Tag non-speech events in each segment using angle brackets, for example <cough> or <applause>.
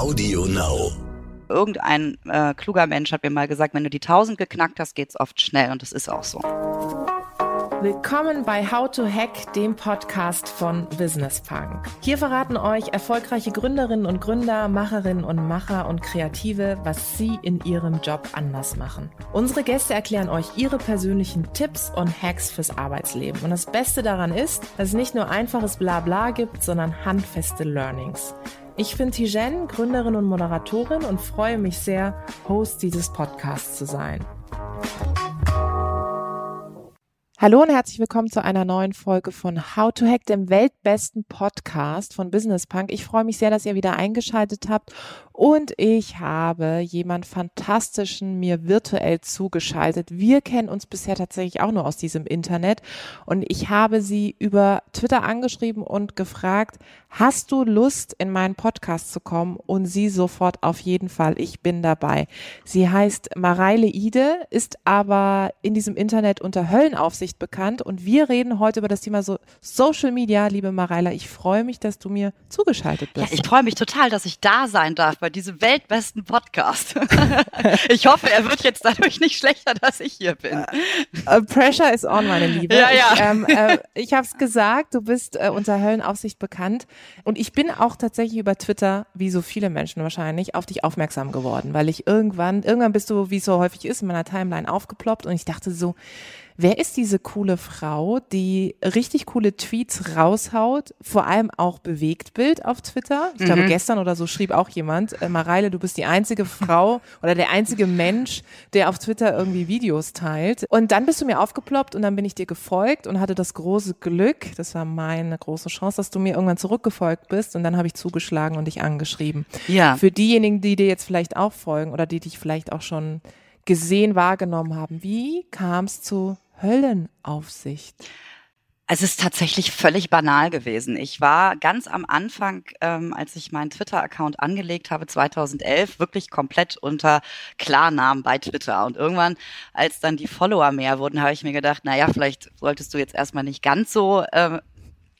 Audio Now. Irgendein äh, kluger Mensch hat mir mal gesagt, wenn du die 1000 geknackt hast, geht's oft schnell und das ist auch so. Willkommen bei How to Hack, dem Podcast von Business Punk. Hier verraten euch erfolgreiche Gründerinnen und Gründer, Macherinnen und Macher und Kreative, was sie in ihrem Job anders machen. Unsere Gäste erklären euch ihre persönlichen Tipps und Hacks fürs Arbeitsleben. Und das Beste daran ist, dass es nicht nur einfaches Blabla gibt, sondern handfeste Learnings. Ich bin Tijen, Gründerin und Moderatorin und freue mich sehr, Host dieses Podcasts zu sein. Hallo und herzlich willkommen zu einer neuen Folge von How to Hack, dem weltbesten Podcast von Business Punk. Ich freue mich sehr, dass ihr wieder eingeschaltet habt und ich habe jemand Fantastischen mir virtuell zugeschaltet. Wir kennen uns bisher tatsächlich auch nur aus diesem Internet und ich habe sie über Twitter angeschrieben und gefragt, hast du Lust in meinen Podcast zu kommen? Und sie sofort auf jeden Fall, ich bin dabei. Sie heißt Mareile Ide, ist aber in diesem Internet unter Höllenaufsicht bekannt und wir reden heute über das Thema so Social Media. Liebe Mareile, ich freue mich, dass du mir zugeschaltet bist. Ja, ich freue mich total, dass ich da sein darf bei diesem weltbesten Podcast. <laughs> ich hoffe, er wird jetzt dadurch nicht schlechter, dass ich hier bin. Uh, pressure is on, meine Liebe. Ja, ja. Ich, ähm, äh, ich habe es gesagt, du bist äh, unter Höllenaufsicht bekannt. Und ich bin auch tatsächlich über Twitter, wie so viele Menschen wahrscheinlich, auf dich aufmerksam geworden, weil ich irgendwann, irgendwann bist du, wie es so häufig ist, in meiner Timeline aufgeploppt und ich dachte so, Wer ist diese coole Frau, die richtig coole Tweets raushaut, vor allem auch Bewegtbild auf Twitter? Ich mhm. glaube, gestern oder so schrieb auch jemand, äh, Mareile, du bist die einzige Frau oder der einzige Mensch, der auf Twitter irgendwie Videos teilt. Und dann bist du mir aufgeploppt und dann bin ich dir gefolgt und hatte das große Glück, das war meine große Chance, dass du mir irgendwann zurückgefolgt bist und dann habe ich zugeschlagen und dich angeschrieben. Ja. Für diejenigen, die dir jetzt vielleicht auch folgen oder die dich vielleicht auch schon gesehen, wahrgenommen haben, wie kam es zu Höllenaufsicht? Es ist tatsächlich völlig banal gewesen. Ich war ganz am Anfang, ähm, als ich meinen Twitter-Account angelegt habe, 2011, wirklich komplett unter Klarnamen bei Twitter. Und irgendwann, als dann die Follower mehr wurden, habe ich mir gedacht, na ja, vielleicht solltest du jetzt erstmal nicht ganz so äh,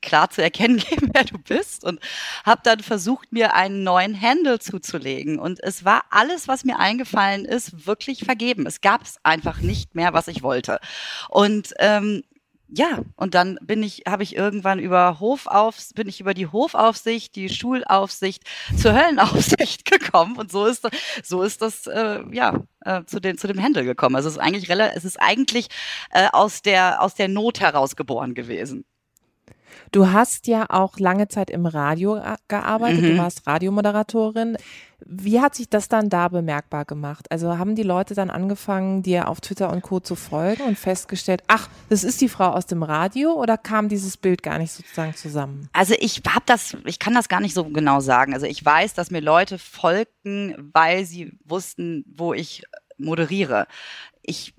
klar zu erkennen <laughs> geben, wer du bist und habe dann versucht, mir einen neuen Handle zuzulegen. Und es war alles, was mir eingefallen ist, wirklich vergeben. Es gab es einfach nicht mehr, was ich wollte. Und ähm, ja, und dann bin ich, habe ich irgendwann über Hofaufs, bin ich über die Hofaufsicht, die Schulaufsicht zur Höllenaufsicht <laughs> gekommen und so ist so ist das äh, ja äh, zu dem zu dem Handle gekommen. Also es ist eigentlich es ist eigentlich äh, aus der aus der Not heraus geboren gewesen. Du hast ja auch lange Zeit im Radio äh, gearbeitet, mhm. du warst Radiomoderatorin. Wie hat sich das dann da bemerkbar gemacht? Also haben die Leute dann angefangen, dir auf Twitter und Co. zu folgen und festgestellt, ach, das ist die Frau aus dem Radio oder kam dieses Bild gar nicht sozusagen zusammen? Also ich habe das, ich kann das gar nicht so genau sagen. Also ich weiß, dass mir Leute folgten, weil sie wussten, wo ich moderiere. Ich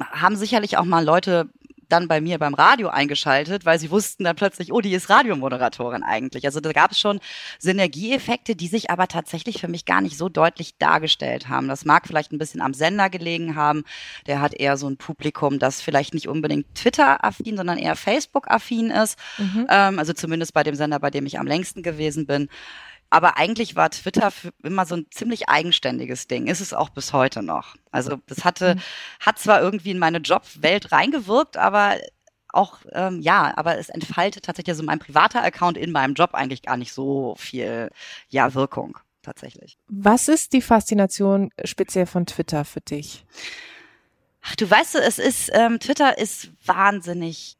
haben sicherlich auch mal Leute dann bei mir beim Radio eingeschaltet, weil sie wussten dann plötzlich, oh, die ist Radiomoderatorin eigentlich. Also da gab es schon Synergieeffekte, die sich aber tatsächlich für mich gar nicht so deutlich dargestellt haben. Das mag vielleicht ein bisschen am Sender gelegen haben. Der hat eher so ein Publikum, das vielleicht nicht unbedingt Twitter-affin, sondern eher Facebook-affin ist. Mhm. Ähm, also zumindest bei dem Sender, bei dem ich am längsten gewesen bin. Aber eigentlich war Twitter immer so ein ziemlich eigenständiges Ding. Ist es auch bis heute noch. Also das hatte, mhm. hat zwar irgendwie in meine Jobwelt reingewirkt, aber auch, ähm, ja, aber es entfaltet tatsächlich so mein privater Account in meinem Job eigentlich gar nicht so viel, ja, Wirkung tatsächlich. Was ist die Faszination speziell von Twitter für dich? Ach, du weißt, es ist, ähm, Twitter ist wahnsinnig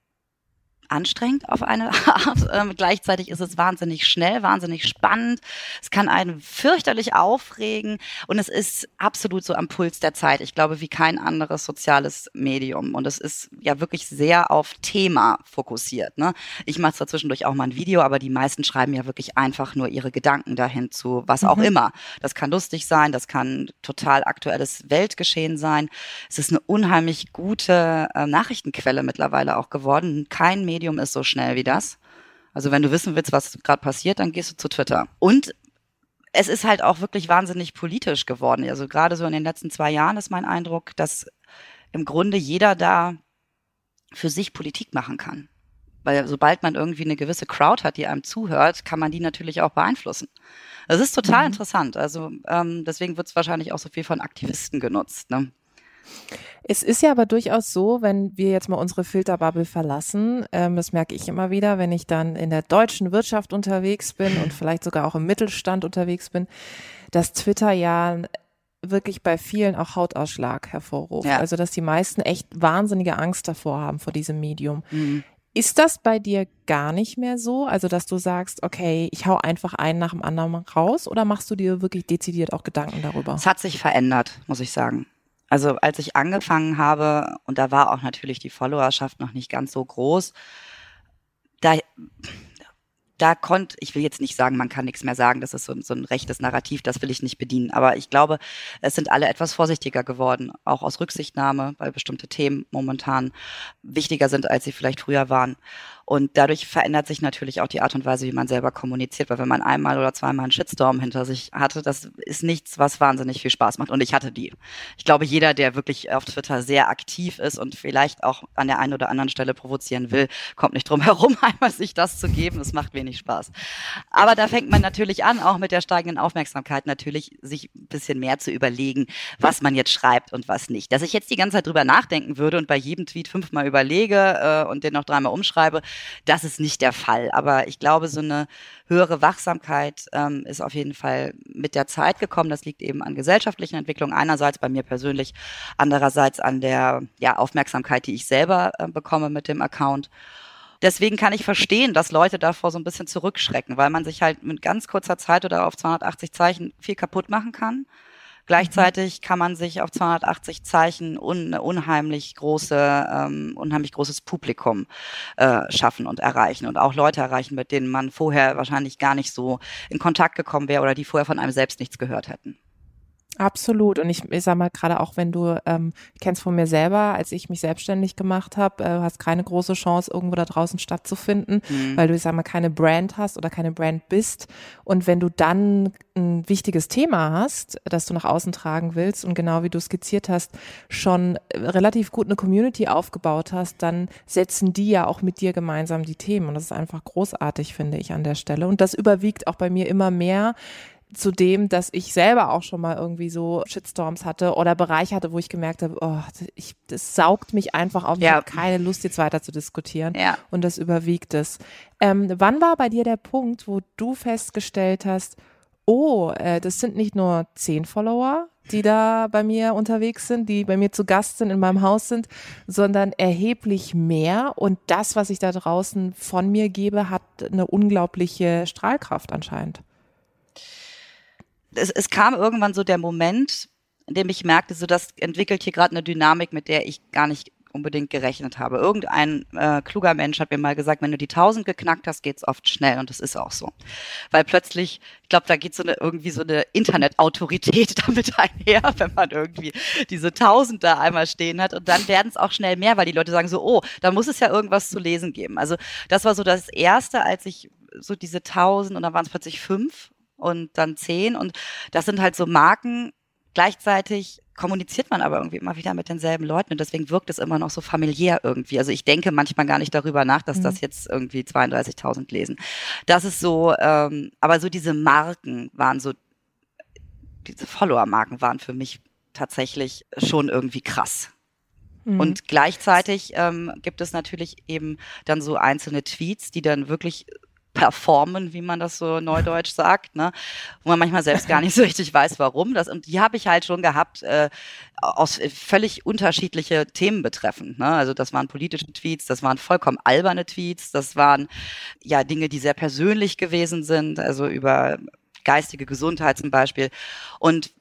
anstrengend auf eine <laughs> Art. Ähm, gleichzeitig ist es wahnsinnig schnell, wahnsinnig spannend. Es kann einen fürchterlich aufregen und es ist absolut so am Puls der Zeit. Ich glaube, wie kein anderes soziales Medium. Und es ist ja wirklich sehr auf Thema fokussiert. Ne? Ich mache zwar zwischendurch auch mal ein Video, aber die meisten schreiben ja wirklich einfach nur ihre Gedanken dahin zu was mhm. auch immer. Das kann lustig sein, das kann total aktuelles Weltgeschehen sein. Es ist eine unheimlich gute äh, Nachrichtenquelle mittlerweile auch geworden. Kein Medium ist so schnell wie das. Also wenn du wissen willst, was gerade passiert, dann gehst du zu Twitter. Und es ist halt auch wirklich wahnsinnig politisch geworden. Also gerade so in den letzten zwei Jahren ist mein Eindruck, dass im Grunde jeder da für sich Politik machen kann. Weil sobald man irgendwie eine gewisse Crowd hat, die einem zuhört, kann man die natürlich auch beeinflussen. Das ist total mhm. interessant. Also ähm, deswegen wird es wahrscheinlich auch so viel von Aktivisten genutzt. Ne? Es ist ja aber durchaus so, wenn wir jetzt mal unsere Filterbubble verlassen, ähm, das merke ich immer wieder, wenn ich dann in der deutschen Wirtschaft unterwegs bin und vielleicht sogar auch im Mittelstand unterwegs bin, dass Twitter ja wirklich bei vielen auch Hautausschlag hervorruft. Ja. Also dass die meisten echt wahnsinnige Angst davor haben vor diesem Medium. Mhm. Ist das bei dir gar nicht mehr so? Also, dass du sagst, okay, ich hau einfach einen nach dem anderen raus oder machst du dir wirklich dezidiert auch Gedanken darüber? Es hat sich verändert, muss ich sagen. Also, als ich angefangen habe, und da war auch natürlich die Followerschaft noch nicht ganz so groß, da da konnte, ich will jetzt nicht sagen, man kann nichts mehr sagen, das ist so, so, ein rechtes Narrativ, das will ich nicht bedienen. Aber ich glaube, es sind alle etwas vorsichtiger geworden, auch aus Rücksichtnahme, weil bestimmte Themen momentan wichtiger sind, als sie vielleicht früher waren. Und dadurch verändert sich natürlich auch die Art und Weise, wie man selber kommuniziert, weil wenn man einmal oder zweimal einen Shitstorm hinter sich hatte, das ist nichts, was wahnsinnig viel Spaß macht. Und ich hatte die. Ich glaube, jeder, der wirklich auf Twitter sehr aktiv ist und vielleicht auch an der einen oder anderen Stelle provozieren will, kommt nicht drum <laughs> herum, einmal sich das zu geben. Es macht wenig Spaß. Aber da fängt man natürlich an, auch mit der steigenden Aufmerksamkeit natürlich sich ein bisschen mehr zu überlegen, was man jetzt schreibt und was nicht. Dass ich jetzt die ganze Zeit drüber nachdenken würde und bei jedem Tweet fünfmal überlege äh, und den noch dreimal umschreibe, das ist nicht der Fall. Aber ich glaube, so eine höhere Wachsamkeit ähm, ist auf jeden Fall mit der Zeit gekommen. Das liegt eben an gesellschaftlichen Entwicklungen. Einerseits bei mir persönlich, andererseits an der ja, Aufmerksamkeit, die ich selber äh, bekomme mit dem Account. Deswegen kann ich verstehen, dass Leute davor so ein bisschen zurückschrecken, weil man sich halt mit ganz kurzer Zeit oder auf 280 Zeichen viel kaputt machen kann. Gleichzeitig kann man sich auf 280 Zeichen un, unheimlich große, ähm, unheimlich großes Publikum äh, schaffen und erreichen und auch Leute erreichen, mit denen man vorher wahrscheinlich gar nicht so in Kontakt gekommen wäre oder die vorher von einem selbst nichts gehört hätten. Absolut. Und ich, ich sag mal, gerade auch wenn du ähm, kennst von mir selber, als ich mich selbstständig gemacht habe, äh, hast keine große Chance, irgendwo da draußen stattzufinden, mhm. weil du, ich sag mal, keine Brand hast oder keine Brand bist. Und wenn du dann ein wichtiges Thema hast, das du nach außen tragen willst und genau wie du skizziert hast, schon relativ gut eine Community aufgebaut hast, dann setzen die ja auch mit dir gemeinsam die Themen. Und das ist einfach großartig, finde ich, an der Stelle. Und das überwiegt auch bei mir immer mehr zu dem, dass ich selber auch schon mal irgendwie so Shitstorms hatte oder Bereiche hatte, wo ich gemerkt habe, oh, ich, das saugt mich einfach auf. Ja. Ich habe keine Lust, jetzt weiter zu diskutieren. Ja. Und das überwiegt es. Ähm, wann war bei dir der Punkt, wo du festgestellt hast, oh, äh, das sind nicht nur zehn Follower, die da bei mir unterwegs sind, die bei mir zu Gast sind, in meinem Haus sind, sondern erheblich mehr. Und das, was ich da draußen von mir gebe, hat eine unglaubliche Strahlkraft anscheinend es, es kam irgendwann so der Moment, in dem ich merkte, so das entwickelt hier gerade eine Dynamik, mit der ich gar nicht unbedingt gerechnet habe. Irgendein äh, kluger Mensch hat mir mal gesagt, wenn du die 1000 geknackt hast, geht's oft schnell und das ist auch so. Weil plötzlich, ich glaube, da geht so eine irgendwie so eine Internetautorität <laughs> damit einher, wenn man irgendwie diese 1000 da einmal stehen hat und dann werden es auch schnell mehr, weil die Leute sagen so, oh, da muss es ja irgendwas zu lesen geben. Also das war so das erste, als ich so diese 1000 und dann waren es plötzlich fünf und dann zehn. Und das sind halt so Marken. Gleichzeitig kommuniziert man aber irgendwie immer wieder mit denselben Leuten und deswegen wirkt es immer noch so familiär irgendwie. Also ich denke manchmal gar nicht darüber nach, dass mhm. das jetzt irgendwie 32.000 lesen. Das ist so, ähm, aber so diese Marken waren so, diese Follower-Marken waren für mich tatsächlich schon irgendwie krass. Mhm. Und gleichzeitig ähm, gibt es natürlich eben dann so einzelne Tweets, die dann wirklich performen, wie man das so neudeutsch sagt, ne? wo man manchmal selbst gar nicht so richtig weiß, warum. Das, und die habe ich halt schon gehabt, äh, aus völlig unterschiedliche Themen betreffend. Ne? Also das waren politische Tweets, das waren vollkommen alberne Tweets, das waren ja Dinge, die sehr persönlich gewesen sind, also über geistige Gesundheit zum Beispiel. Und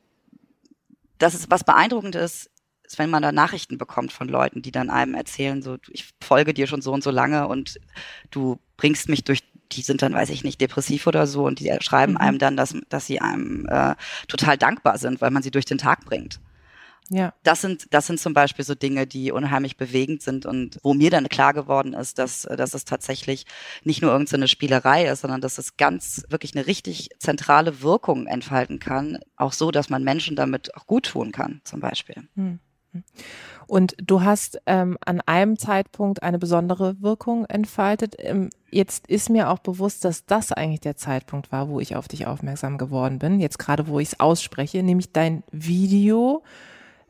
das ist, was beeindruckend ist, ist, wenn man da Nachrichten bekommt von Leuten, die dann einem erzählen, so, ich folge dir schon so und so lange und du bringst mich durch die sind dann, weiß ich nicht, depressiv oder so und die schreiben mhm. einem dann, dass, dass sie einem äh, total dankbar sind, weil man sie durch den Tag bringt. Ja. Das sind, das sind zum Beispiel so Dinge, die unheimlich bewegend sind und wo mir dann klar geworden ist, dass, dass es tatsächlich nicht nur irgendeine Spielerei ist, sondern dass es ganz wirklich eine richtig zentrale Wirkung entfalten kann. Auch so, dass man Menschen damit auch gut tun kann, zum Beispiel. Mhm. Und du hast ähm, an einem Zeitpunkt eine besondere Wirkung entfaltet. Ähm, jetzt ist mir auch bewusst, dass das eigentlich der Zeitpunkt war, wo ich auf dich aufmerksam geworden bin. Jetzt gerade, wo ich es ausspreche, nämlich dein Video.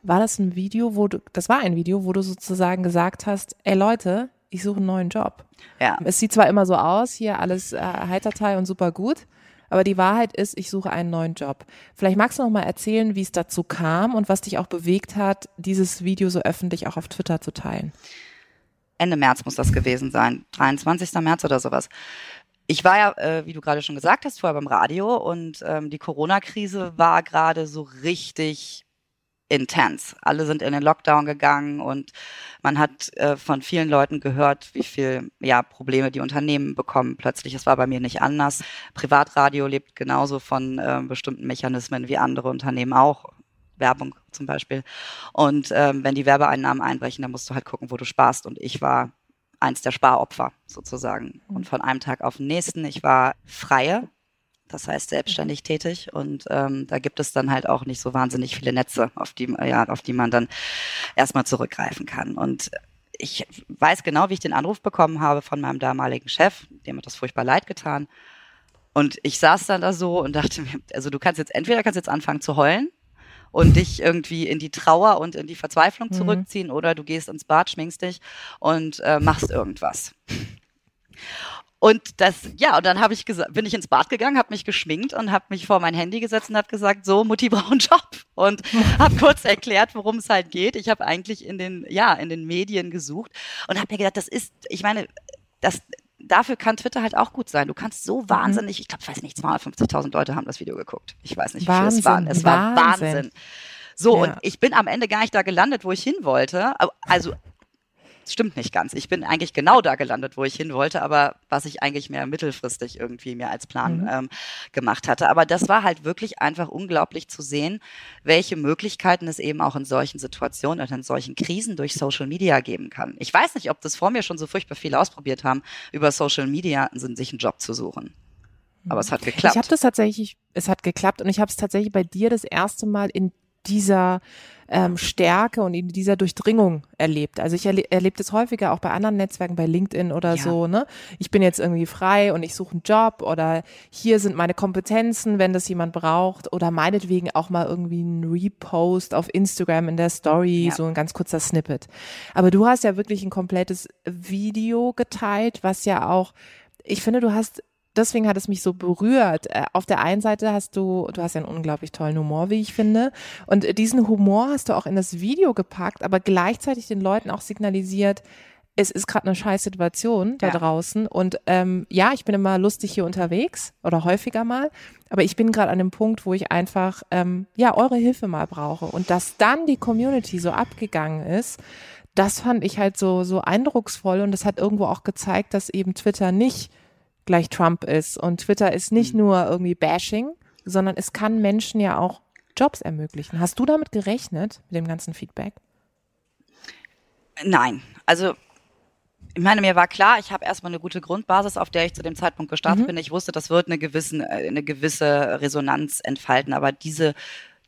War das ein Video, wo du, das war ein Video, wo du sozusagen gesagt hast, ey Leute, ich suche einen neuen Job. Ja. Es sieht zwar immer so aus, hier alles äh, Heiterteil und super gut, aber die Wahrheit ist, ich suche einen neuen Job. Vielleicht magst du noch mal erzählen, wie es dazu kam und was dich auch bewegt hat, dieses Video so öffentlich auch auf Twitter zu teilen. Ende März muss das gewesen sein, 23. März oder sowas. Ich war ja, äh, wie du gerade schon gesagt hast, vorher beim Radio und ähm, die Corona-Krise war gerade so richtig intens. Alle sind in den Lockdown gegangen und man hat äh, von vielen Leuten gehört, wie viel ja, Probleme die Unternehmen bekommen plötzlich. Es war bei mir nicht anders. Privatradio lebt genauso von äh, bestimmten Mechanismen wie andere Unternehmen auch. Werbung zum Beispiel. Und ähm, wenn die Werbeeinnahmen einbrechen, dann musst du halt gucken, wo du sparst. Und ich war eins der Sparopfer sozusagen. Und von einem Tag auf den nächsten, ich war freie das heißt selbstständig tätig und ähm, da gibt es dann halt auch nicht so wahnsinnig viele Netze, auf die, ja, auf die man dann erstmal zurückgreifen kann. Und ich weiß genau, wie ich den Anruf bekommen habe von meinem damaligen Chef, dem hat das furchtbar leid getan. Und ich saß dann da so und dachte mir, also du kannst jetzt entweder kannst jetzt anfangen zu heulen und dich irgendwie in die Trauer und in die Verzweiflung mhm. zurückziehen oder du gehst ins Bad, schminkst dich und äh, machst irgendwas. Und das, ja, und dann habe ich gesagt, bin ich ins Bad gegangen, habe mich geschminkt und habe mich vor mein Handy gesetzt und habe gesagt, so Mutti braucht einen Job und <laughs> habe kurz erklärt, worum es halt geht. Ich habe eigentlich in den, ja, in den Medien gesucht und habe mir gedacht, das ist, ich meine, das, dafür kann Twitter halt auch gut sein. Du kannst so mhm. wahnsinnig, ich glaube, ich weiß nicht, 250.000 Leute haben das Video geguckt. Ich weiß nicht, wie viele es waren. Es war Wahnsinn. Wahnsinn. So, ja. und ich bin am Ende gar nicht da gelandet, wo ich hin wollte. Also stimmt nicht ganz. Ich bin eigentlich genau da gelandet, wo ich hin wollte, aber was ich eigentlich mehr mittelfristig irgendwie mir als Plan mhm. ähm, gemacht hatte. Aber das war halt wirklich einfach unglaublich zu sehen, welche Möglichkeiten es eben auch in solchen Situationen und in solchen Krisen durch Social Media geben kann. Ich weiß nicht, ob das vor mir schon so furchtbar viele ausprobiert haben, über Social Media sich einen Job zu suchen. Aber es hat geklappt. Ich habe das tatsächlich, es hat geklappt und ich habe es tatsächlich bei dir das erste Mal in dieser ähm, Stärke und in dieser Durchdringung erlebt. Also ich erle erlebe das häufiger auch bei anderen Netzwerken, bei LinkedIn oder ja. so. Ne? Ich bin jetzt irgendwie frei und ich suche einen Job oder hier sind meine Kompetenzen, wenn das jemand braucht oder meinetwegen auch mal irgendwie ein Repost auf Instagram in der Story, ja. so ein ganz kurzer Snippet. Aber du hast ja wirklich ein komplettes Video geteilt, was ja auch ich finde, du hast deswegen hat es mich so berührt. Äh, auf der einen Seite hast du, du hast ja einen unglaublich tollen Humor, wie ich finde. Und diesen Humor hast du auch in das Video gepackt, aber gleichzeitig den Leuten auch signalisiert, es ist gerade eine scheiß Situation da ja. draußen. Und ähm, ja, ich bin immer lustig hier unterwegs oder häufiger mal, aber ich bin gerade an dem Punkt, wo ich einfach ähm, ja eure Hilfe mal brauche. Und dass dann die Community so abgegangen ist, das fand ich halt so so eindrucksvoll und das hat irgendwo auch gezeigt, dass eben Twitter nicht gleich Trump ist. Und Twitter ist nicht mhm. nur irgendwie Bashing, sondern es kann Menschen ja auch Jobs ermöglichen. Hast du damit gerechnet, mit dem ganzen Feedback? Nein. Also ich meine, mir war klar, ich habe erstmal eine gute Grundbasis, auf der ich zu dem Zeitpunkt gestartet mhm. bin. Ich wusste, das wird eine, gewissen, äh, eine gewisse Resonanz entfalten, aber diese,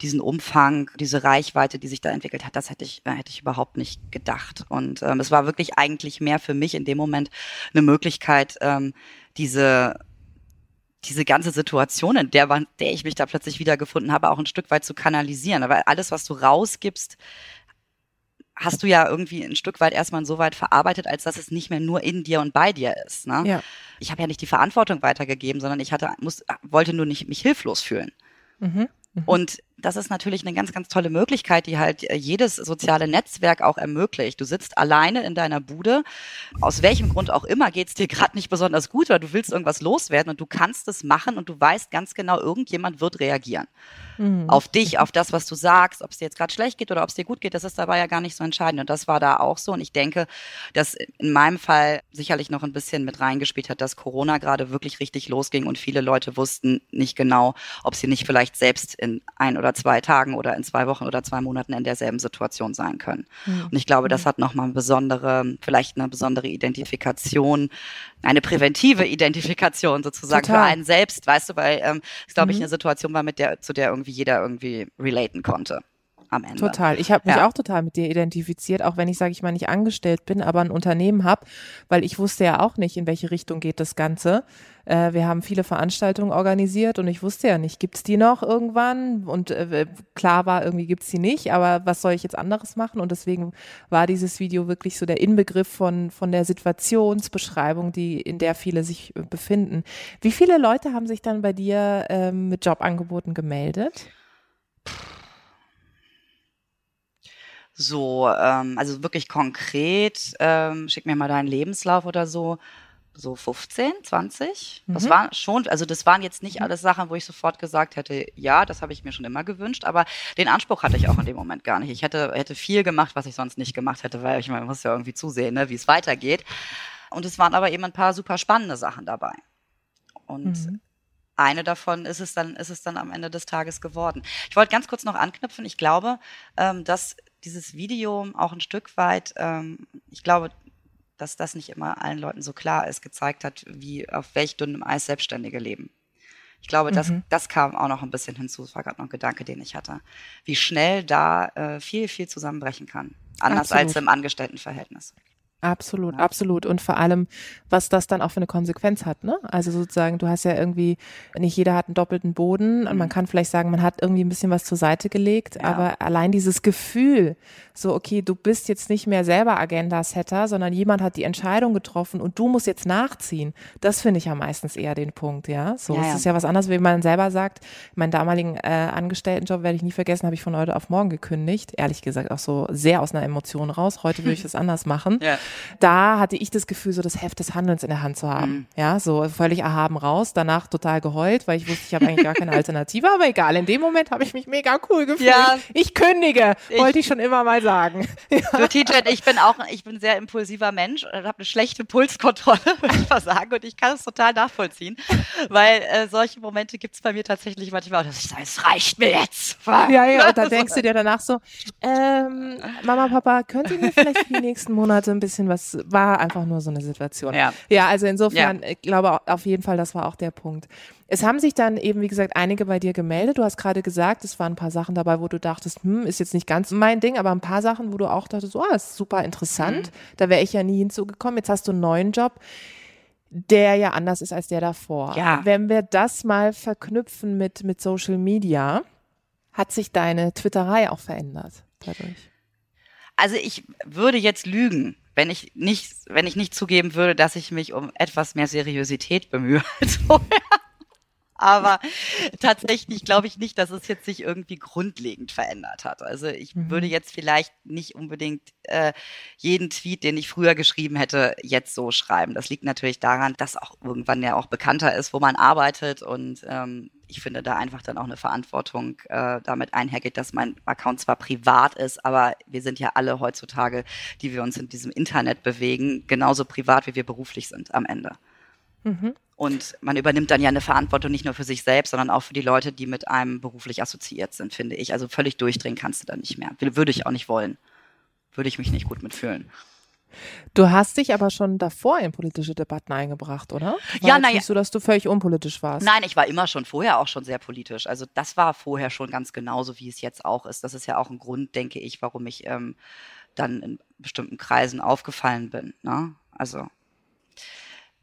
diesen Umfang, diese Reichweite, die sich da entwickelt hat, das hätte ich, hätte ich überhaupt nicht gedacht. Und ähm, es war wirklich eigentlich mehr für mich in dem Moment eine Möglichkeit, ähm, diese diese ganze Situation, in der, der ich mich da plötzlich wiedergefunden habe, auch ein Stück weit zu kanalisieren. Weil alles, was du rausgibst, hast du ja irgendwie ein Stück weit erstmal so weit verarbeitet, als dass es nicht mehr nur in dir und bei dir ist. Ne? Ja. Ich habe ja nicht die Verantwortung weitergegeben, sondern ich hatte, muss, wollte nur nicht mich hilflos fühlen. Mhm. Mhm. Und das ist natürlich eine ganz, ganz tolle Möglichkeit, die halt äh, jedes soziale Netzwerk auch ermöglicht. Du sitzt alleine in deiner Bude, aus welchem Grund auch immer geht es dir <laughs> gerade nicht besonders gut oder du willst irgendwas loswerden und du kannst es machen und du weißt ganz genau, irgendjemand wird reagieren. Mhm. Auf dich, auf das, was du sagst, ob es dir jetzt gerade schlecht geht oder ob es dir gut geht, das ist dabei ja gar nicht so entscheidend. Und das war da auch so. Und ich denke, dass in meinem Fall sicherlich noch ein bisschen mit reingespielt hat, dass Corona gerade wirklich richtig losging und viele Leute wussten nicht genau, ob sie nicht vielleicht selbst in ein oder oder zwei Tagen oder in zwei Wochen oder zwei Monaten in derselben Situation sein können. Mhm. Und ich glaube, das hat nochmal eine besondere, vielleicht eine besondere Identifikation, eine präventive Identifikation sozusagen Total. für einen selbst, weißt du, weil ähm, es glaube ich mhm. eine Situation war, mit der, zu der irgendwie jeder irgendwie relaten konnte. Am Ende. Total. Ich habe mich ja. auch total mit dir identifiziert, auch wenn ich, sage ich mal, nicht angestellt bin, aber ein Unternehmen habe, weil ich wusste ja auch nicht, in welche Richtung geht das Ganze. Äh, wir haben viele Veranstaltungen organisiert und ich wusste ja nicht, gibt's die noch irgendwann? Und äh, klar war, irgendwie gibt's die nicht, aber was soll ich jetzt anderes machen? Und deswegen war dieses Video wirklich so der Inbegriff von, von der Situationsbeschreibung, die, in der viele sich befinden. Wie viele Leute haben sich dann bei dir ähm, mit Jobangeboten gemeldet? So, ähm, also wirklich konkret, ähm, schick mir mal deinen Lebenslauf oder so so 15, 20. Mhm. Das war schon, also das waren jetzt nicht mhm. alles Sachen, wo ich sofort gesagt hätte, ja, das habe ich mir schon immer gewünscht, aber den Anspruch hatte ich auch in dem Moment gar nicht. Ich hätte, hätte viel gemacht, was ich sonst nicht gemacht hätte, weil ich meine, man muss ja irgendwie zusehen, ne, wie es weitergeht. Und es waren aber eben ein paar super spannende Sachen dabei. Und mhm. eine davon ist es dann, ist es dann am Ende des Tages geworden. Ich wollte ganz kurz noch anknüpfen. Ich glaube, ähm, dass dieses Video auch ein Stück weit, ähm, ich glaube, dass das nicht immer allen Leuten so klar ist, gezeigt hat, wie auf welch dünnem Eis Selbstständige leben. Ich glaube, das, mhm. das kam auch noch ein bisschen hinzu. Das war gerade noch ein Gedanke, den ich hatte. Wie schnell da äh, viel, viel zusammenbrechen kann. Anders Absolut. als im Angestelltenverhältnis. Absolut, ja. absolut. Und vor allem, was das dann auch für eine Konsequenz hat, ne? Also sozusagen, du hast ja irgendwie, nicht jeder hat einen doppelten Boden mhm. und man kann vielleicht sagen, man hat irgendwie ein bisschen was zur Seite gelegt, ja. aber allein dieses Gefühl, so, okay, du bist jetzt nicht mehr selber Agenda-Setter, sondern jemand hat die Entscheidung getroffen und du musst jetzt nachziehen. Das finde ich ja meistens eher den Punkt, ja. So, ja, es ist ja was anderes, wenn man selber sagt, meinen damaligen äh, Angestelltenjob werde ich nie vergessen, habe ich von heute auf morgen gekündigt. Ehrlich gesagt auch so sehr aus einer Emotion raus. Heute würde ich <laughs> das anders machen. Ja da hatte ich das Gefühl, so das Heft des Handelns in der Hand zu haben. Mhm. Ja, so völlig erhaben raus, danach total geheult, weil ich wusste, ich habe eigentlich gar keine Alternative, aber egal, in dem Moment habe ich mich mega cool gefühlt. Ja. Ich kündige, ich, wollte ich schon immer mal sagen. <laughs> Ja. Du, ich bin auch, ich bin ein sehr impulsiver Mensch und habe eine schlechte Pulskontrolle, <laughs> würde ich mal sagen, und ich kann es total nachvollziehen, weil äh, solche Momente gibt es bei mir tatsächlich manchmal, dass ich sage, es reicht mir jetzt. Ja, ja, <laughs> und da denkst du dir danach so, ähm, Mama, Papa, könnt ihr mir vielleicht die nächsten Monate ein bisschen was, war einfach nur so eine Situation. Ja, ja also insofern, ja. ich glaube auf jeden Fall, das war auch der Punkt. Es haben sich dann eben, wie gesagt, einige bei dir gemeldet. Du hast gerade gesagt, es waren ein paar Sachen dabei, wo du dachtest, hm, ist jetzt nicht ganz mein Ding, aber ein paar Sachen, wo du auch dachtest, oh, ist super interessant. Mhm. Da wäre ich ja nie hinzugekommen. Jetzt hast du einen neuen Job der ja anders ist als der davor. Ja. Wenn wir das mal verknüpfen mit, mit Social Media, hat sich deine Twitterei auch verändert dadurch? Also ich würde jetzt lügen, wenn ich nicht, wenn ich nicht zugeben würde, dass ich mich um etwas mehr Seriosität bemühe <laughs> als vorher. Aber tatsächlich glaube ich nicht, dass es jetzt sich irgendwie grundlegend verändert hat. Also ich mhm. würde jetzt vielleicht nicht unbedingt äh, jeden Tweet, den ich früher geschrieben hätte, jetzt so schreiben. Das liegt natürlich daran, dass auch irgendwann ja auch bekannter ist, wo man arbeitet und ähm, ich finde da einfach dann auch eine Verantwortung äh, damit einhergeht, dass mein Account zwar privat ist, aber wir sind ja alle heutzutage, die wir uns in diesem Internet bewegen, genauso privat, wie wir beruflich sind am Ende. Mhm. Und man übernimmt dann ja eine Verantwortung nicht nur für sich selbst, sondern auch für die Leute, die mit einem beruflich assoziiert sind, finde ich. Also völlig durchdrehen kannst du da nicht mehr. Würde ich auch nicht wollen. Würde ich mich nicht gut mitfühlen. Du hast dich aber schon davor in politische Debatten eingebracht, oder? War ja, naja. Nicht so, dass du völlig unpolitisch warst. Nein, ich war immer schon vorher auch schon sehr politisch. Also das war vorher schon ganz genauso, wie es jetzt auch ist. Das ist ja auch ein Grund, denke ich, warum ich ähm, dann in bestimmten Kreisen aufgefallen bin. Ne? Also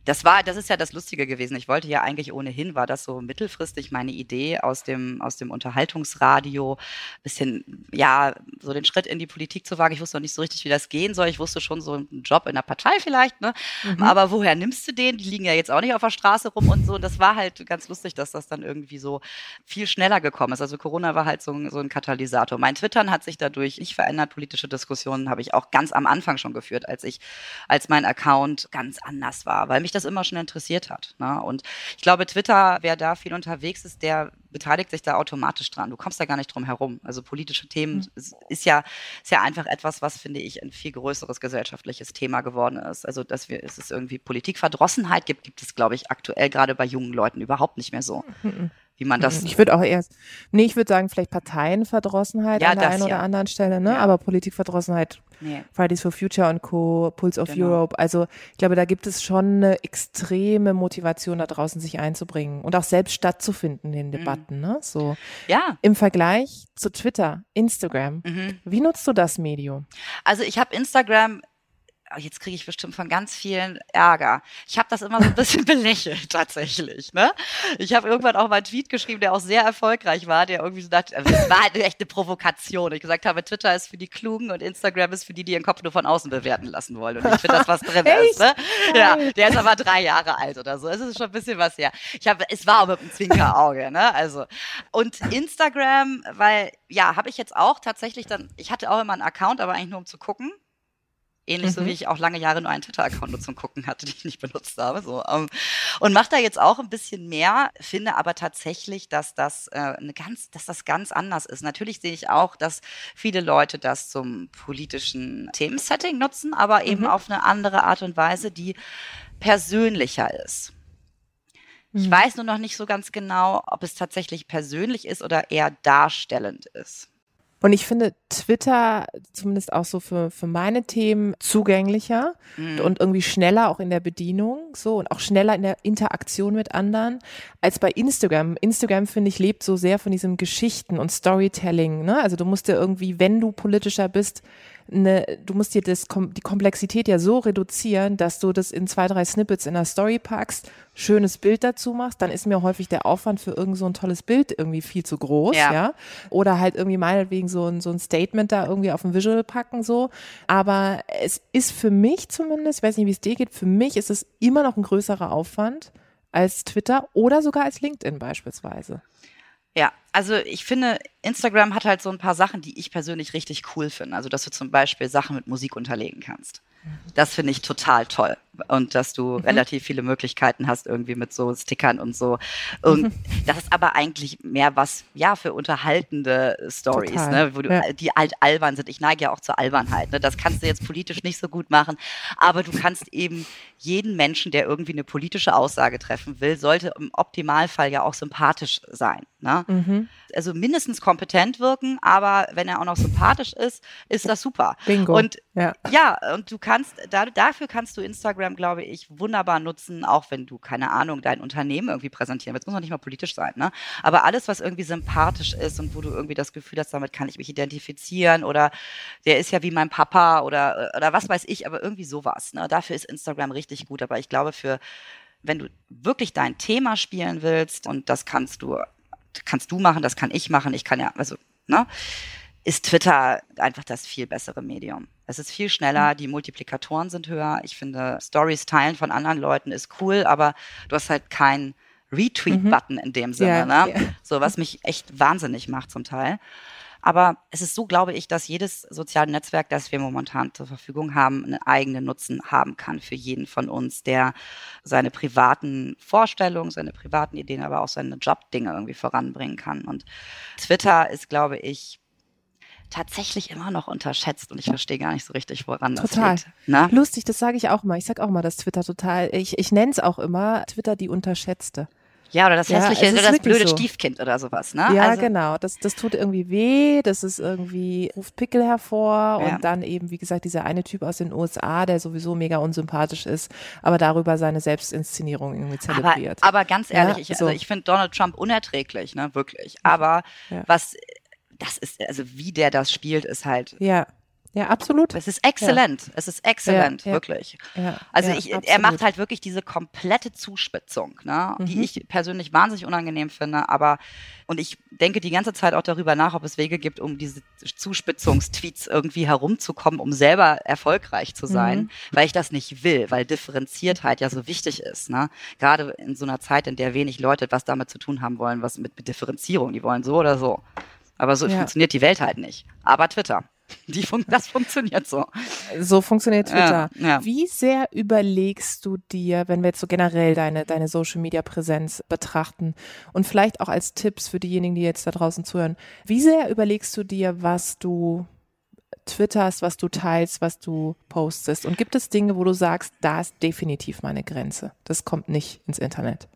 das war, das ist ja das Lustige gewesen. Ich wollte ja eigentlich ohnehin, war das so mittelfristig meine Idee aus dem, aus dem Unterhaltungsradio, bisschen, ja, so den Schritt in die Politik zu wagen. Ich wusste noch nicht so richtig, wie das gehen soll. Ich wusste schon so einen Job in der Partei vielleicht, ne? Mhm. Aber woher nimmst du den? Die liegen ja jetzt auch nicht auf der Straße rum und so. Und das war halt ganz lustig, dass das dann irgendwie so viel schneller gekommen ist. Also Corona war halt so ein, so ein Katalysator. Mein Twittern hat sich dadurch nicht verändert. Politische Diskussionen habe ich auch ganz am Anfang schon geführt, als ich, als mein Account ganz anders war, weil mich mich das immer schon interessiert hat. Ne? Und ich glaube, Twitter, wer da viel unterwegs ist, der beteiligt sich da automatisch dran. Du kommst da gar nicht drum herum. Also politische Themen mhm. ist ja, ist ja einfach etwas, was, finde ich, ein viel größeres gesellschaftliches Thema geworden ist. Also, dass wir, es ist irgendwie Politikverdrossenheit gibt, gibt es, glaube ich, aktuell gerade bei jungen Leuten überhaupt nicht mehr so. Mhm. Wie man das. Ich würde auch erst, nee, ich würde sagen, vielleicht Parteienverdrossenheit Ja, an der einen oder ja. anderen Stelle, ne? Ja. Aber Politikverdrossenheit, Nee. Fridays for Future und Co., Pulse of Genau. Europe. Also ich glaube, da gibt es schon eine extreme Motivation da draußen, sich einzubringen und auch selbst stattzufinden in den Debatten, ne? So. Ja. Im Vergleich zu Twitter, Instagram. Mhm. Wie nutzt du das Medium? Also ich habe Instagram, jetzt kriege ich bestimmt von ganz vielen Ärger. Ich habe das immer so ein bisschen <laughs> belächelt tatsächlich. Ne? Ich habe irgendwann auch mal einen Tweet geschrieben, der auch sehr erfolgreich war, der irgendwie so dachte, also es war halt echt eine Provokation. Ich gesagt habe, Twitter ist für die Klugen und Instagram ist für die, die ihren Kopf nur von außen bewerten lassen wollen. Und ich finde das, was <laughs> drin ist. Ne? Ja, der ist aber drei Jahre alt oder so. Es ist schon ein bisschen was her. Ich habe, es war auch mit einem Zwinkerauge, ne? Also und Instagram, weil ja, habe ich jetzt auch tatsächlich dann. Ich hatte auch immer einen Account, aber eigentlich nur um zu gucken. Ähnlich so Mhm. wie ich auch lange Jahre nur einen Twitter-Account nur zum Gucken hatte, <laughs> den ich nicht benutzt habe. So, ähm, und mache da jetzt auch ein bisschen mehr, finde aber tatsächlich, dass das äh, eine ganz, dass das ganz anders ist. Natürlich sehe ich auch, dass viele Leute das zum politischen Themensetting nutzen, aber eben Mhm. auf eine andere Art und Weise, die persönlicher ist. Ich Mhm. weiß nur noch nicht so ganz genau, ob es tatsächlich persönlich ist oder eher darstellend ist. Und ich finde Twitter zumindest auch so für, für meine Themen zugänglicher Mhm. und irgendwie schneller auch in der Bedienung so und auch schneller in der Interaktion mit anderen als bei Instagram. Instagram, finde ich, lebt so sehr von diesem Geschichten und Storytelling. Ne? Also du musst ja irgendwie, wenn du politischer bist, ne, du musst dir das, die Komplexität ja so reduzieren, dass du das in zwei, drei Snippets in der Story packst, schönes Bild dazu machst, dann ist mir häufig der Aufwand für irgend so ein tolles Bild irgendwie viel zu groß, Ja. ja. Oder halt irgendwie meinetwegen so ein, so ein Statement da irgendwie auf ein Visual packen, so. Aber es ist für mich zumindest, ich weiß nicht, wie es dir geht, für mich ist es immer noch ein größerer Aufwand als Twitter oder sogar als LinkedIn beispielsweise. Ja, also ich finde, Instagram hat halt so ein paar Sachen, die ich persönlich richtig cool finde. Also, dass du zum Beispiel Sachen mit Musik unterlegen kannst. Das finde ich total toll. Und dass du Mhm. relativ viele Möglichkeiten hast, irgendwie mit so Stickern und so. Und Mhm. das ist aber eigentlich mehr was, ja, für unterhaltende Stories, ne, wo du, ja. die alt albern sind. Ich neige ja auch zur Albernheit. Ne? Das kannst du jetzt politisch nicht so gut machen. Aber du kannst eben jeden Menschen, der irgendwie eine politische Aussage treffen will, sollte im Optimalfall ja auch sympathisch sein. Ne? Mhm. also mindestens kompetent wirken, aber wenn er auch noch sympathisch ist, ist das super. Bingo. Und ja. ja, und du kannst, da, dafür kannst du Instagram, glaube ich, wunderbar nutzen, auch wenn du, keine Ahnung, dein Unternehmen irgendwie präsentieren willst. Muss noch nicht mal politisch sein, ne? Aber alles, was irgendwie sympathisch ist und wo du irgendwie das Gefühl hast, damit kann ich mich identifizieren oder der ist ja wie mein Papa oder, oder was weiß ich, aber irgendwie sowas, ne? Dafür ist Instagram richtig gut. Aber ich glaube, für, wenn du wirklich dein Thema spielen willst und das kannst du kannst du machen, das kann ich machen, ich kann ja, also, ne, ist Twitter einfach das viel bessere Medium. Es ist viel schneller, die Multiplikatoren sind höher. Ich finde, Stories teilen von anderen Leuten ist cool, aber du hast halt keinen Retweet-Button in dem Sinne, Ja, ne? ja. So, was mich echt wahnsinnig macht zum Teil. Aber es ist so, glaube ich, dass jedes soziale Netzwerk, das wir momentan zur Verfügung haben, einen eigenen Nutzen haben kann für jeden von uns, der seine privaten Vorstellungen, seine privaten Ideen, aber auch seine Jobdinge irgendwie voranbringen kann. Und Twitter ist, glaube ich, tatsächlich immer noch unterschätzt und ich verstehe gar nicht so richtig, woran Total. das liegt. Ne? Lustig, das sage ich auch mal. Ich sag auch mal, dass Twitter total, ich, ich nenne es auch immer Twitter die Unterschätzte. Ja, oder das hässliche, oder das blöde so. Stiefkind oder sowas, ne? Ja, also, genau. Das, das tut irgendwie weh, das ist irgendwie, ruft Pickel hervor Ja. und dann eben, wie gesagt, dieser eine Typ aus den USA, der sowieso mega unsympathisch ist, aber darüber seine Selbstinszenierung irgendwie Aber, zelebriert. aber ganz ehrlich, Ja, ich, so. also ich finde Donald Trump unerträglich, ne, wirklich. Aber was, das ist, also wie der das spielt, ist halt, ja, ja, absolut. es ist exzellent. Es ist exzellent, Ja, ja. wirklich. Ja, Also ja, ich, er macht halt wirklich diese komplette Zuspitzung, ne, die Mhm. ich persönlich wahnsinnig unangenehm finde, aber und ich denke die ganze Zeit auch darüber nach, ob es Wege gibt, um diese Zuspitzungstweets irgendwie herumzukommen, um selber erfolgreich zu sein, Mhm. weil ich das nicht will, weil Differenziertheit ja so wichtig ist, ne? Gerade in so einer Zeit, in der wenig Leute was damit zu tun haben wollen, was mit, mit Differenzierung, die wollen so oder so. Aber so Ja. funktioniert die Welt halt nicht. Aber Twitter, <laughs> die fun das funktioniert so. So funktioniert Twitter. Ja, ja. Wie sehr überlegst du dir, wenn wir jetzt so generell deine, deine Social Media Präsenz betrachten und vielleicht auch als Tipps für diejenigen, die jetzt da draußen zuhören, wie sehr überlegst du dir, was du twitterst, was du teilst, was du postest? Und gibt es Dinge, wo du sagst, da ist definitiv meine Grenze? Das kommt nicht ins Internet.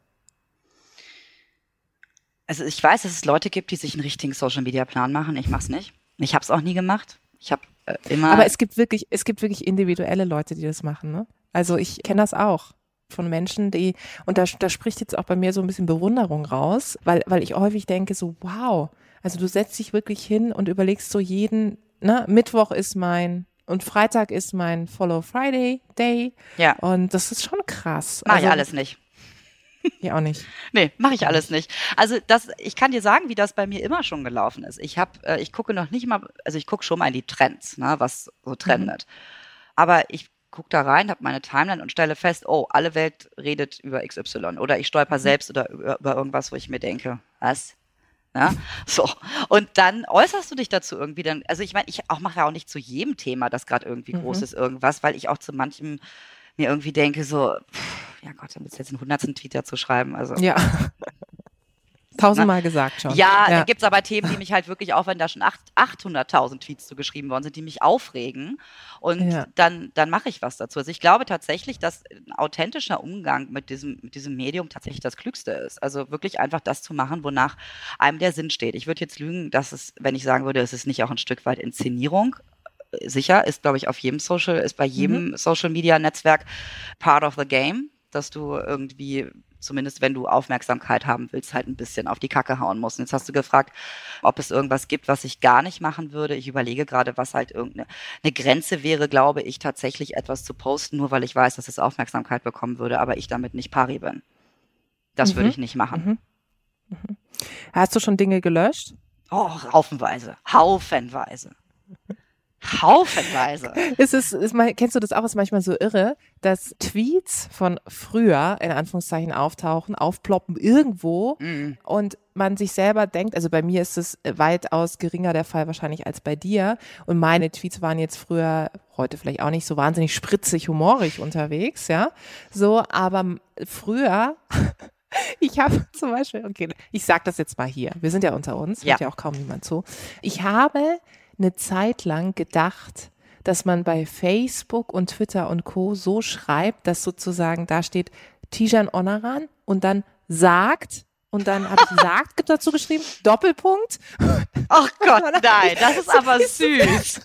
Also ich weiß, dass es Leute gibt, die sich einen richtigen Social Media Plan machen. Ich mach's nicht. Ich habe es auch nie gemacht. Ich habe äh, immer. Aber es gibt wirklich, es gibt wirklich individuelle Leute, die das machen. Ne? Also ich kenne das auch von Menschen, die, und da, da spricht jetzt auch bei mir so ein bisschen Bewunderung raus, weil, weil ich häufig denke, so, wow, also du setzt dich wirklich hin und überlegst so jeden, ne, Mittwoch ist mein und Freitag ist mein Follow Friday Day. Ja. Und das ist schon krass. Mach also, ich alles nicht. Ich auch nicht. Nee, mache ich alles nicht. Also das, ich kann dir sagen, wie das bei mir immer schon gelaufen ist. Ich habe, äh, ich gucke noch nicht mal, also ich gucke schon mal in die Trends, ne, was so trendet. Mhm. Aber ich gucke da rein, habe meine Timeline und stelle fest, oh, alle Welt redet über XY oder ich stolper mhm. selbst oder über, über irgendwas, wo ich mir denke, was? Ja, <laughs> so. Und dann äußerst du dich dazu irgendwie dann, also ich meine, ich auch mache ja auch nicht zu jedem Thema, das gerade irgendwie mhm. groß ist, irgendwas, weil ich auch zu manchem mir irgendwie denke, so, pff, ja Gott, dann willst du jetzt einen hundertsten Tweet dazu schreiben. Also. Ja. <laughs> Tausendmal gesagt schon. Ja, ja. da gibt's aber Themen, die mich halt wirklich, auch wenn da schon 800.000 Tweets zu geschrieben worden sind, die mich aufregen. Und ja. dann, dann mache ich was dazu. Also ich glaube tatsächlich, dass ein authentischer Umgang mit diesem, mit diesem Medium tatsächlich das Klügste ist. Also wirklich einfach das zu machen, wonach einem der Sinn steht. Ich würde jetzt lügen, dass es, wenn ich sagen würde, es ist nicht auch ein Stück weit Inszenierung, sicher, ist, glaube ich, auf jedem Social, ist bei jedem mhm. Social Media Netzwerk part of the game, dass du irgendwie zumindest wenn du Aufmerksamkeit haben willst, halt ein bisschen auf die Kacke hauen musst. Und jetzt hast du gefragt, ob es irgendwas gibt, was ich gar nicht machen würde. Ich überlege gerade, was halt irgendeine eine Grenze wäre, glaube ich, tatsächlich etwas zu posten, nur weil ich weiß, dass es Aufmerksamkeit bekommen würde, aber ich damit nicht pari bin. Das mhm. würde ich nicht machen. Mhm. Mhm. Hast du schon Dinge gelöscht? Oh, haufenweise. Haufenweise. <laughs> Haufenweise. ist es, ist mal, kennst du das auch? Ist manchmal so irre, dass Tweets von früher in Anführungszeichen auftauchen, aufploppen irgendwo mm. und man sich selber denkt, also bei mir ist es weitaus geringer der Fall wahrscheinlich als bei dir. Und meine Tweets waren jetzt früher, heute vielleicht auch nicht so wahnsinnig spritzig, humorig unterwegs, ja. So, aber früher <laughs> Ich habe zum Beispiel, okay, ich sag das jetzt mal hier. Wir sind ja unter uns, ja. hört ja auch kaum niemand zu. Ich habe eine Zeit lang gedacht, dass man bei Facebook und Twitter und Co. so schreibt, dass sozusagen da steht Tijan Onaran und dann sagt, und dann habe ich sagt dazu geschrieben, Doppelpunkt. Ach Gott, <laughs> nein, das ist aber süß.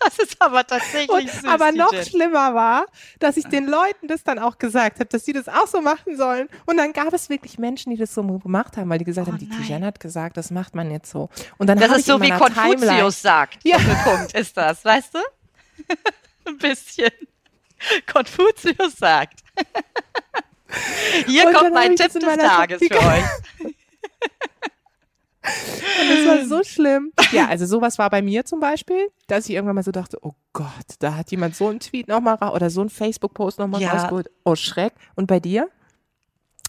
Das ist aber tatsächlich und, süß. Aber noch Jen. schlimmer war, dass ich den Leuten das dann auch gesagt habe, dass sie das auch so machen sollen. Und dann gab es wirklich Menschen, die das so gemacht haben, weil die gesagt oh, haben, die Tijan hat gesagt, das macht man jetzt so. Und dann das ist so wie Konfuzius Timeline, sagt. Ja. Doppelpunkt ist das, weißt du? <laughs> Ein bisschen. Konfuzius sagt. <laughs> Hier und kommt mein Tipp des Tages für euch. <laughs> Und das war so schlimm. Ja, also sowas war bei mir zum Beispiel, dass ich irgendwann mal so dachte, oh Gott, da hat jemand so einen Tweet nochmal raus oder so einen Facebook-Post nochmal ja. rausgeholt. Oh Schreck. Und bei dir?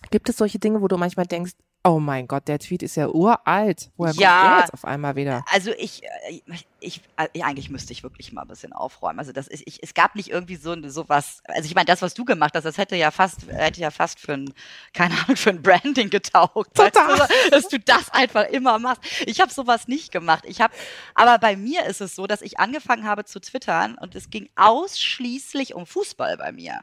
Gibt es solche Dinge, wo du manchmal denkst, Oh mein Gott, der Tweet ist ja uralt. Woher ja, kommt der jetzt auf einmal wieder? Also ich, äh, ich, äh, eigentlich müsste ich wirklich mal ein bisschen aufräumen. Also das ist, ich, es gab nicht irgendwie so, so was, also ich meine, das, was du gemacht hast, das hätte ja fast, hätte ja fast für ein, keine Ahnung, für ein Branding getaugt. Total. Weißt du, dass du das einfach immer machst. Ich habe sowas nicht gemacht. Ich habe, aber bei mir ist es so, dass ich angefangen habe zu twittern und es ging ausschließlich um Fußball bei mir.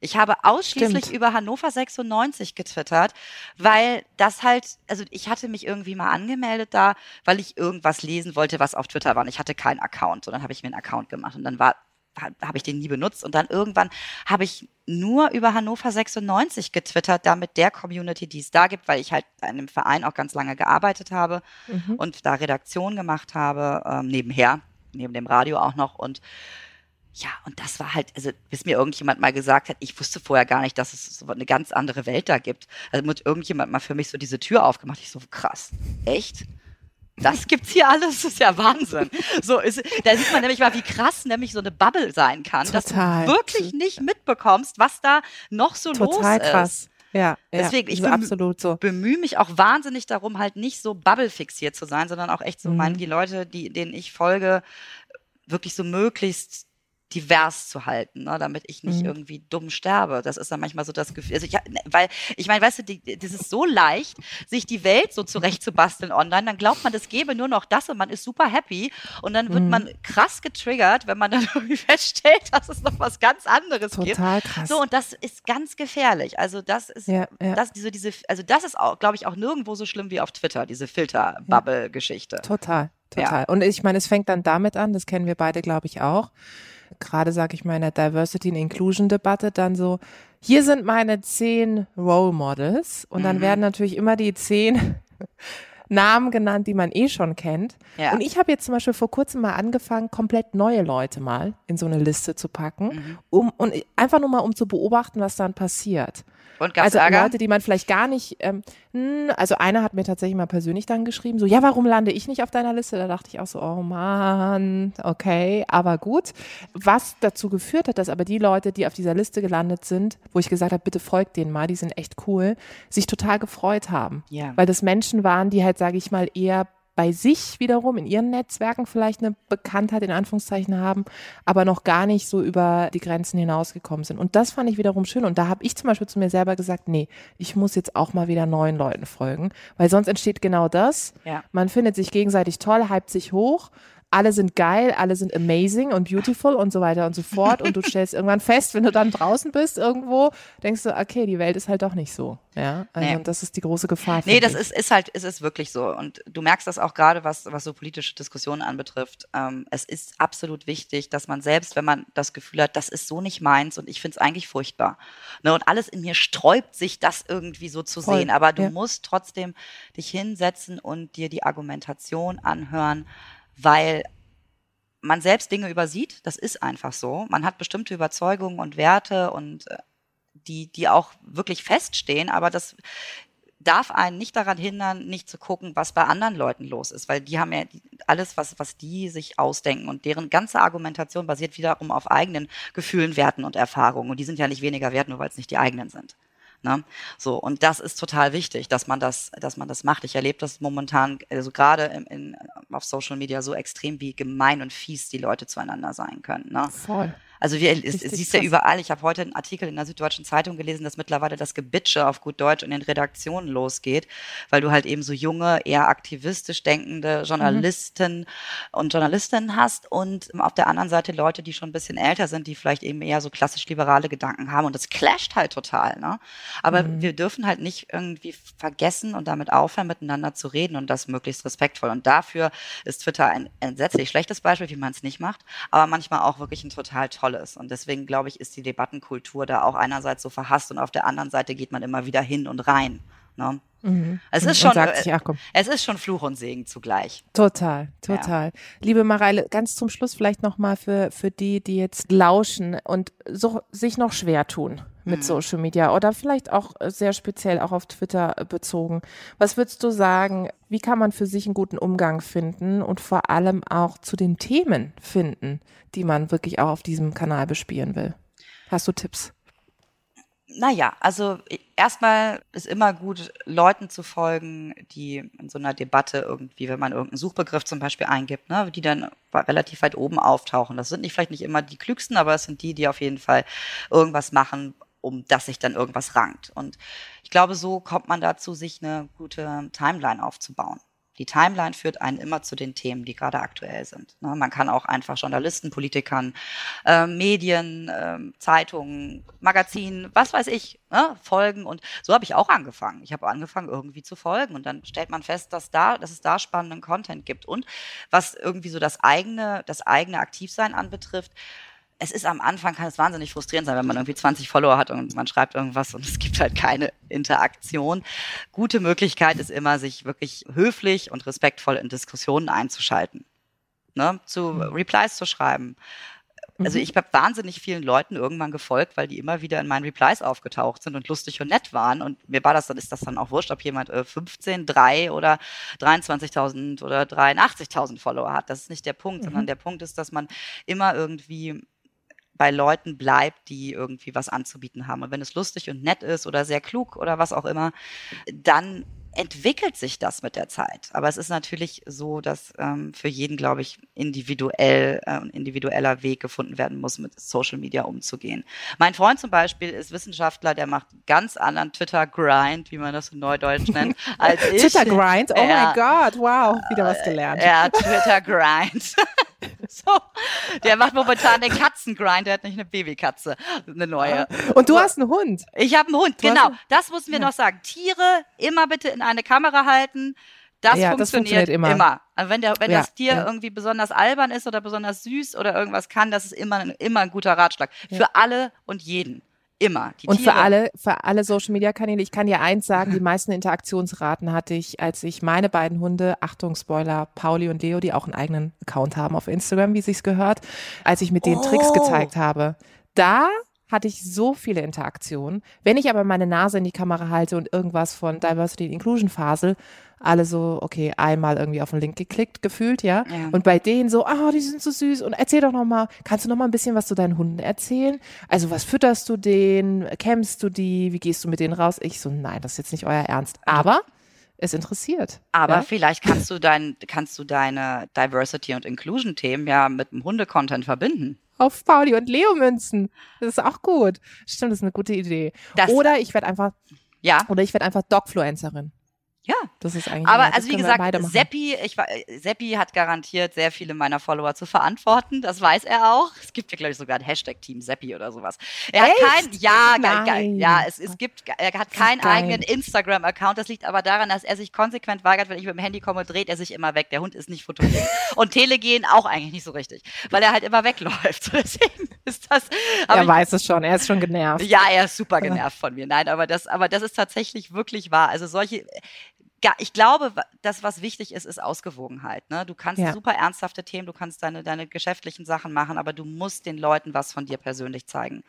Ich habe ausschließlich Stimmt. über Hannover 96 getwittert, weil das halt, also ich hatte mich irgendwie mal angemeldet da, weil ich irgendwas lesen wollte, was auf Twitter war. Und ich hatte keinen Account, und dann habe ich mir einen Account gemacht und dann war habe ich den nie benutzt und dann irgendwann habe ich nur über Hannover 96 getwittert, da mit der Community, die es da gibt, weil ich halt in einem Verein auch ganz lange gearbeitet habe mhm. und da Redaktion gemacht habe, ähm, nebenher, neben dem Radio auch noch und ja, und das war halt, also bis mir irgendjemand mal gesagt hat, ich wusste vorher gar nicht, dass es so eine ganz andere Welt da gibt. Also mit irgendjemand mal für mich so diese Tür aufgemacht. Ich so, krass, echt? Das gibt's hier alles, das ist ja Wahnsinn. So ist, da sieht man nämlich mal, wie krass nämlich so eine Bubble sein kann, Total. dass du wirklich nicht mitbekommst, was da noch so Total los ist. Total krass. Ja, deswegen, ja, ich bemühe, absolut so. bemühe mich auch wahnsinnig darum, halt nicht so bubble fixiert zu sein, sondern auch echt so, mhm. meine, die Leute, die, denen ich folge, wirklich so möglichst divers zu halten, ne, damit ich nicht Mhm. irgendwie dumm sterbe. Das ist dann manchmal so das Gefühl. Also ich, weil ich meine, weißt du, die, das ist so leicht, sich die Welt so zurechtzubasteln online. Dann glaubt man, es gäbe nur noch das und man ist super happy. Und dann wird Mhm. man krass getriggert, wenn man dann <laughs> irgendwie feststellt, dass es noch was ganz anderes gibt. Total krass. So, und das ist ganz gefährlich. Also das ist, ja, ja. das, diese, diese, also das ist auch, glaube ich, auch nirgendwo so schlimm wie auf Twitter, diese Filter-Bubble-Geschichte. Total, Ja. total. Und ich meine, es fängt dann damit an, das kennen wir beide, glaube ich, auch. Gerade sage ich mal in der Diversity and Inclusion Debatte dann so, hier sind meine zehn Role Models und dann Mhm. werden natürlich immer die zehn <laughs> Namen genannt, die man eh schon kennt. Ja. Und ich habe jetzt zum Beispiel vor kurzem mal angefangen, komplett neue Leute mal in so eine Liste zu packen, Mhm. um und einfach nur mal um zu beobachten, was dann passiert. Und gab's also Ärger? Leute, die man vielleicht gar nicht, ähm, hm, also einer hat mir tatsächlich mal persönlich dann geschrieben, so, ja, warum lande ich nicht auf deiner Liste? Da dachte ich auch so, oh Mann, okay, aber gut. Was dazu geführt hat, dass aber die Leute, die auf dieser Liste gelandet sind, wo ich gesagt habe, bitte folgt denen mal, die sind echt cool, sich total gefreut haben. Ja. Weil das Menschen waren, die halt, sage ich mal, eher bei sich wiederum in ihren Netzwerken vielleicht eine Bekanntheit in Anführungszeichen haben, aber noch gar nicht so über die Grenzen hinausgekommen sind. Und das fand ich wiederum schön. Und da habe ich zum Beispiel zu mir selber gesagt, nee, ich muss jetzt auch mal wieder neuen Leuten folgen, weil sonst entsteht genau das. Ja. Man findet sich gegenseitig toll, hypt sich hoch. Alle sind geil, alle sind amazing und beautiful und so weiter und so fort. Und du <laughs> stellst irgendwann fest, wenn du dann draußen bist irgendwo, denkst du, okay, die Welt ist halt doch nicht so. Ja, also Nee. und das ist die große Gefahr. Nee, das ich. ist, ist halt, es ist wirklich so. Und du merkst das auch gerade, was, was so politische Diskussionen anbetrifft. Ähm, es ist absolut wichtig, dass man selbst, wenn man das Gefühl hat, das ist so nicht meins und ich finde es eigentlich furchtbar. Ne, und alles in mir sträubt sich, das irgendwie so zu Voll, sehen. Aber du ja. musst trotzdem dich hinsetzen und dir die Argumentation anhören, weil man selbst Dinge übersieht. Das ist einfach so. Man hat bestimmte Überzeugungen und Werte und äh, die, die auch wirklich feststehen, aber das darf einen nicht daran hindern, nicht zu gucken, was bei anderen Leuten los ist, weil die haben ja alles, was, was die sich ausdenken und deren ganze Argumentation basiert wiederum auf eigenen Gefühlen, Werten und Erfahrungen und die sind ja nicht weniger wert, nur weil es nicht die eigenen sind. Ne? So, und das ist total wichtig, dass man das, dass man das macht. Ich erlebe das momentan, also gerade in, in, auf Social Media so extrem, wie gemein und fies die Leute zueinander sein können. Ne? voll. Also wir, es, Richtig es siehst ja überall. Ich habe heute einen Artikel in der Süddeutschen Zeitung gelesen, dass mittlerweile das Gebitsche auf gut Deutsch in den Redaktionen losgeht, weil du halt eben so junge, eher aktivistisch denkende Journalisten und Journalistinnen hast und auf der anderen Seite Leute, die schon ein bisschen älter sind, die vielleicht eben eher so klassisch liberale Gedanken haben und das clasht halt total. Ne? Aber wir dürfen halt nicht irgendwie vergessen und damit aufhören, miteinander zu reden und das möglichst respektvoll. Und dafür ist Twitter ein entsetzlich schlechtes Beispiel, wie man es nicht macht, aber manchmal auch wirklich ein total tolles. Und deswegen glaube ich, ist die Debattenkultur da auch einerseits so verhasst und auf der anderen Seite geht man immer wieder hin und rein. Ne? Es ist schon, äh, sich, ach es ist schon Fluch und Segen zugleich. Total, total. Liebe Mareile, ganz zum Schluss vielleicht nochmal für, für die, die jetzt lauschen und so, sich noch schwer tun mit Social Media oder vielleicht auch sehr speziell auch auf Twitter äh, bezogen. Was würdest du sagen, wie kann man für sich einen guten Umgang finden und vor allem auch zu den Themen finden, die man wirklich auch auf diesem Kanal bespielen will? Hast du Tipps? Naja, also erstmal ist immer gut, Leuten zu folgen, die in so einer Debatte irgendwie, wenn man irgendeinen Suchbegriff zum Beispiel eingibt, ne, die dann relativ weit oben auftauchen. Das sind nicht vielleicht nicht immer die klügsten, aber es sind die, die auf jeden Fall irgendwas machen, um das sich dann irgendwas rankt. Und ich glaube, so kommt man dazu, sich eine gute Timeline aufzubauen. Die Timeline führt einen immer zu den Themen, die gerade aktuell sind. Ne, man kann auch einfach Journalisten, Politikern, äh, Medien, ähm, Zeitungen, Magazinen, was weiß ich, ne, folgen. Und so habe ich auch angefangen. Ich habe angefangen, irgendwie zu folgen. Und dann stellt man fest, dass da, dass es da spannenden Content gibt. Und was irgendwie so das eigene, das eigene Aktivsein anbetrifft, es ist am Anfang, kann es wahnsinnig frustrierend sein, wenn man irgendwie 20 Follower hat und man schreibt irgendwas und <laughs> es gibt halt keine Interaktion. Gute Möglichkeit ist immer, sich wirklich höflich und respektvoll in Diskussionen einzuschalten. Ne? Zu Replies zu schreiben. Also ich habe wahnsinnig vielen Leuten irgendwann gefolgt, weil die immer wieder in meinen Replies aufgetaucht sind und lustig und nett waren. Und mir war das dann, ist das dann auch wurscht, ob jemand äh, 15, 3 oder 23.000 oder 83.000 Follower hat. Das ist nicht der Punkt, sondern der Punkt ist, dass man immer irgendwie bei Leuten bleibt, die irgendwie was anzubieten haben. Und wenn es lustig und nett ist oder sehr klug oder was auch immer, dann entwickelt sich das mit der Zeit. Aber es ist natürlich so, dass ähm, für jeden, glaube ich, individuell äh, individueller Weg gefunden werden muss, mit Social Media umzugehen. Mein Freund zum Beispiel ist Wissenschaftler, der macht ganz anderen Twitter-Grind, wie man das in Neudeutsch nennt, <laughs> als ich. Twitter-Grind? Oh mein Gott, wow, wieder was gelernt. Ja, Twitter-Grind. <laughs> so, der macht momentan den Katzengrind, der hat nicht eine Babykatze, eine neue. Und du hast einen Hund. Ich habe einen Hund, du genau. Das müssen wir ja. noch sagen. Tiere immer bitte in eine Kamera halten. Das, ja, funktioniert, das funktioniert immer. immer. Also wenn, der, wenn ja, das Tier ja. irgendwie besonders albern ist oder besonders süß oder irgendwas kann, das ist immer, immer ein guter Ratschlag. Für alle und jeden. Immer. und Tiere. für alle, für alle Social Media Kanäle, ich kann dir eins sagen, die <laughs> meisten Interaktionsraten hatte ich, als ich meine beiden Hunde, Achtung, Spoiler, Pauli und Leo, die auch einen eigenen Account haben auf Instagram, wie sich's gehört, als ich mit denen oh. Tricks gezeigt habe. Da hatte ich so viele Interaktionen. Wenn ich aber meine Nase in die Kamera halte und irgendwas von Diversity and Inclusion fasel, alle so, okay, einmal irgendwie auf den Link geklickt, gefühlt, ja. ja. Und bei denen so, ah, oh, die sind so süß und erzähl doch noch mal, kannst du noch mal ein bisschen was zu deinen Hunden erzählen? Also, was fütterst du denen? Kämmst du die? Wie gehst du mit denen raus? Ich so, nein, das ist jetzt nicht euer Ernst. Aber es interessiert. Aber ja? vielleicht kannst du dein, kannst du deine Diversity und Inclusion Themen ja mit dem Hunde-Content verbinden auf Pauli und Leo münzen. Das ist auch gut. Stimmt, das ist eine gute Idee. Das, oder ich werde einfach, ja. Oder ich werde einfach Dogfluencerin. Ja, das ist eigentlich. Aber also wie gesagt, Seppi, ich, Seppi hat garantiert sehr viele meiner Follower zu verantworten. Das weiß er auch. Es gibt ja glaube ich sogar ein Hashtag Team Seppi oder sowas. Er Echt? hat kein, ja, Nein. ja, es, es gibt, er hat keinen eigenen Instagram-Account. Das liegt aber daran, dass er sich konsequent weigert, wenn ich mit dem Handy komme, dreht er sich immer weg. Der Hund ist nicht fotogen. <laughs> Und Telegehen auch eigentlich nicht so richtig, weil er halt immer wegläuft. <laughs> Deswegen ist das. Er ich, weiß es schon. Er ist schon genervt. Ja, er ist super genervt von mir. Nein, aber das, aber das ist tatsächlich wirklich wahr. Also solche ich glaube, das, was wichtig ist, ist Ausgewogenheit. Ne? Du kannst ja. super ernsthafte Themen, du kannst deine, deine geschäftlichen Sachen machen, aber du musst den Leuten was von dir persönlich zeigen.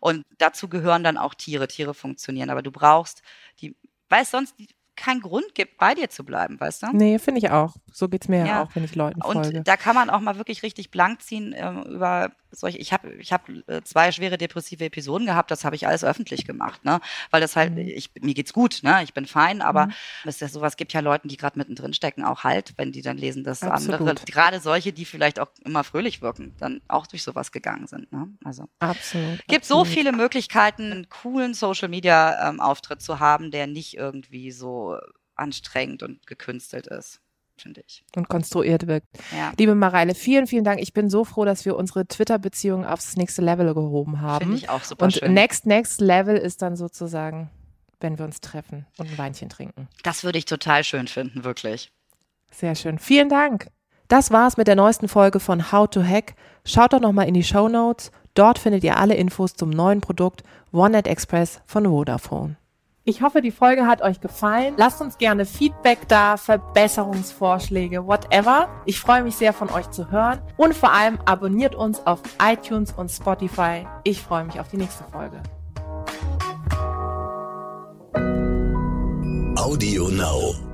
Und dazu gehören dann auch Tiere. Tiere funktionieren, aber du brauchst die, weißt sonst, die, keinen Grund gibt, bei dir zu bleiben, weißt du? Nee, finde ich auch. So geht's mir ja auch, wenn ich Leuten folge. Und da kann man auch mal wirklich richtig blank ziehen ähm, über solche. Ich habe ich hab, äh, zwei schwere depressive Episoden gehabt. Das habe ich alles öffentlich gemacht, ne? Weil das halt, mhm. ich, mir geht's gut, ne? Ich bin fein, aber mhm. es ja sowas gibt ja Leuten, die gerade mittendrin stecken, auch halt, wenn die dann lesen, dass Absolut. andere, gerade solche, die vielleicht auch immer fröhlich wirken, dann auch durch sowas gegangen sind. Ne? Also Absolut. Gibt Absolut. so viele Möglichkeiten, einen coolen Social Media ähm, Auftritt zu haben, der nicht irgendwie so anstrengend und gekünstelt ist finde ich. Und konstruiert wirkt. Ja. Liebe Mareile, vielen, vielen Dank. Ich bin so froh, dass wir unsere Twitter-Beziehung aufs nächste Level gehoben haben. Finde ich auch super Und schön. next, next Level ist dann sozusagen, wenn wir uns treffen und ein Weinchen trinken. Das würde ich total schön finden, wirklich. Sehr schön. Vielen Dank. Das war's mit der neuesten Folge von How to Hack. Schaut doch nochmal in die Show Notes. Dort findet ihr alle Infos zum neuen Produkt OneNet Express von Vodafone. Ich hoffe, die Folge hat euch gefallen. Lasst uns gerne Feedback da, Verbesserungsvorschläge, whatever. Ich freue mich sehr von euch zu hören und vor allem abonniert uns auf iTunes und Spotify. Ich freue mich auf die nächste Folge. Audio Now.